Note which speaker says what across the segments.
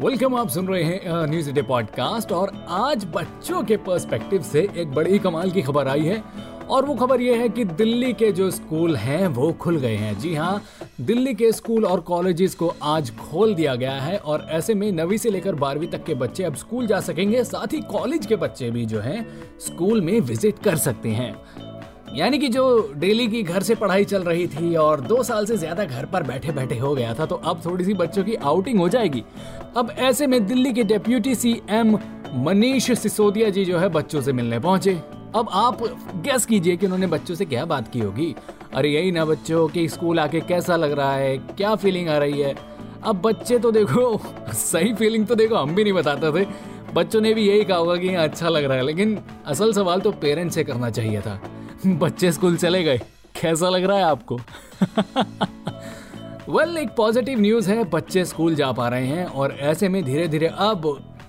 Speaker 1: Welcome, आप सुन रहे हैं न्यूज़ डे पॉडकास्ट और आज बच्चों के पर्सपेक्टिव से एक बड़ी कमाल की खबर आई है और वो खबर ये है कि दिल्ली के जो स्कूल हैं, वो खुल गए हैं। जी हाँ दिल्ली के स्कूल और कॉलेजेस को आज खोल दिया गया है और ऐसे में नवी से लेकर बारहवीं तक के बच्चे अब स्कूल जा सकेंगे, साथ ही कॉलेज के बच्चे भी जो हैं, स्कूल में विज़िट कर सकते हैं। यानी कि जो डेली की घर से पढ़ाई चल रही थी और दो साल से ज़्यादा घर पर बैठे बैठे हो गया था तो अब थोड़ी सी बच्चों की आउटिंग हो जाएगी। अब ऐसे में दिल्ली के डेप्यूटी सीएम मनीष सिसोदिया जी जो है बच्चों से मिलने पहुँचे। अब आप गैस कीजिए कि उन्होंने बच्चों से क्या बात की होगी। अरे यही ना बच्चों कि स्कूल आके कैसा लग रहा है, क्या फीलिंग आ रही है। अब बच्चे तो देखो, सही फीलिंग तो देखो, हम भी नहीं बताते थे। बच्चों ने भी यही कहा होगा कि अच्छा लग रहा है, लेकिन असल सवाल तो पेरेंट्स से करना चाहिए था। बच्चे स्कूल चले गए। कैसा लग रहा है आपको? वेल well, एक पॉजिटिव न्यूज़ है बच्चे स्कूल जा पा रहे हैं और ऐसे में धीरे धीरे अब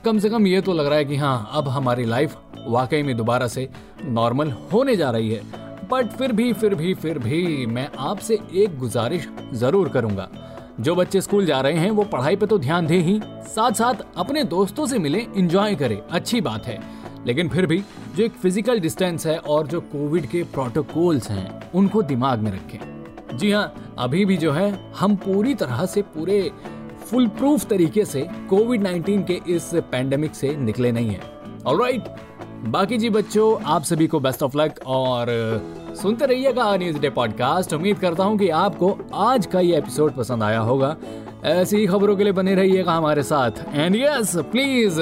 Speaker 1: कम से कम ये तो लग रहा है कि हाँ अब हमारी लाइफ वाकई में दोबारा से नॉर्मल होने जा रही है। बट फिर भी फिर भी फिर भी मैं आपसे एक गुजारिश ज़रूर करूँगा। जो बच्चे स्कूल जा रहे हैं वो पढ़ाई पे तो ध्यान दे ही। साथ साथ अपने दोस्तों से मिले इंजॉय करें। अच्छी बात है। लेकिन फिर भी, जो एक फ़िज़िकल डिस्टेंस है और जो कोविड के प्रोटोकॉल्स हैं, उनको दिमाग में रखें। जी हाँ अभी भी जो है, हम पूरी तरह से पूरे फुल प्रूफ तरीके से कोविड 19 के इस पैंडेमिक से निकले नहीं है। ऑलराइट बाकी जी बच्चों, आप सभी को बेस्ट ऑफ़ लक और सुनते रहिएगा न्यूज़ डे पॉडकास्ट उम्मीद करता हूँ कि आपको आज का ये एपिसोड पसंद आया होगा। ऐसी ही खबरों के लिए बने रहिएगा हमारे साथ। And yes please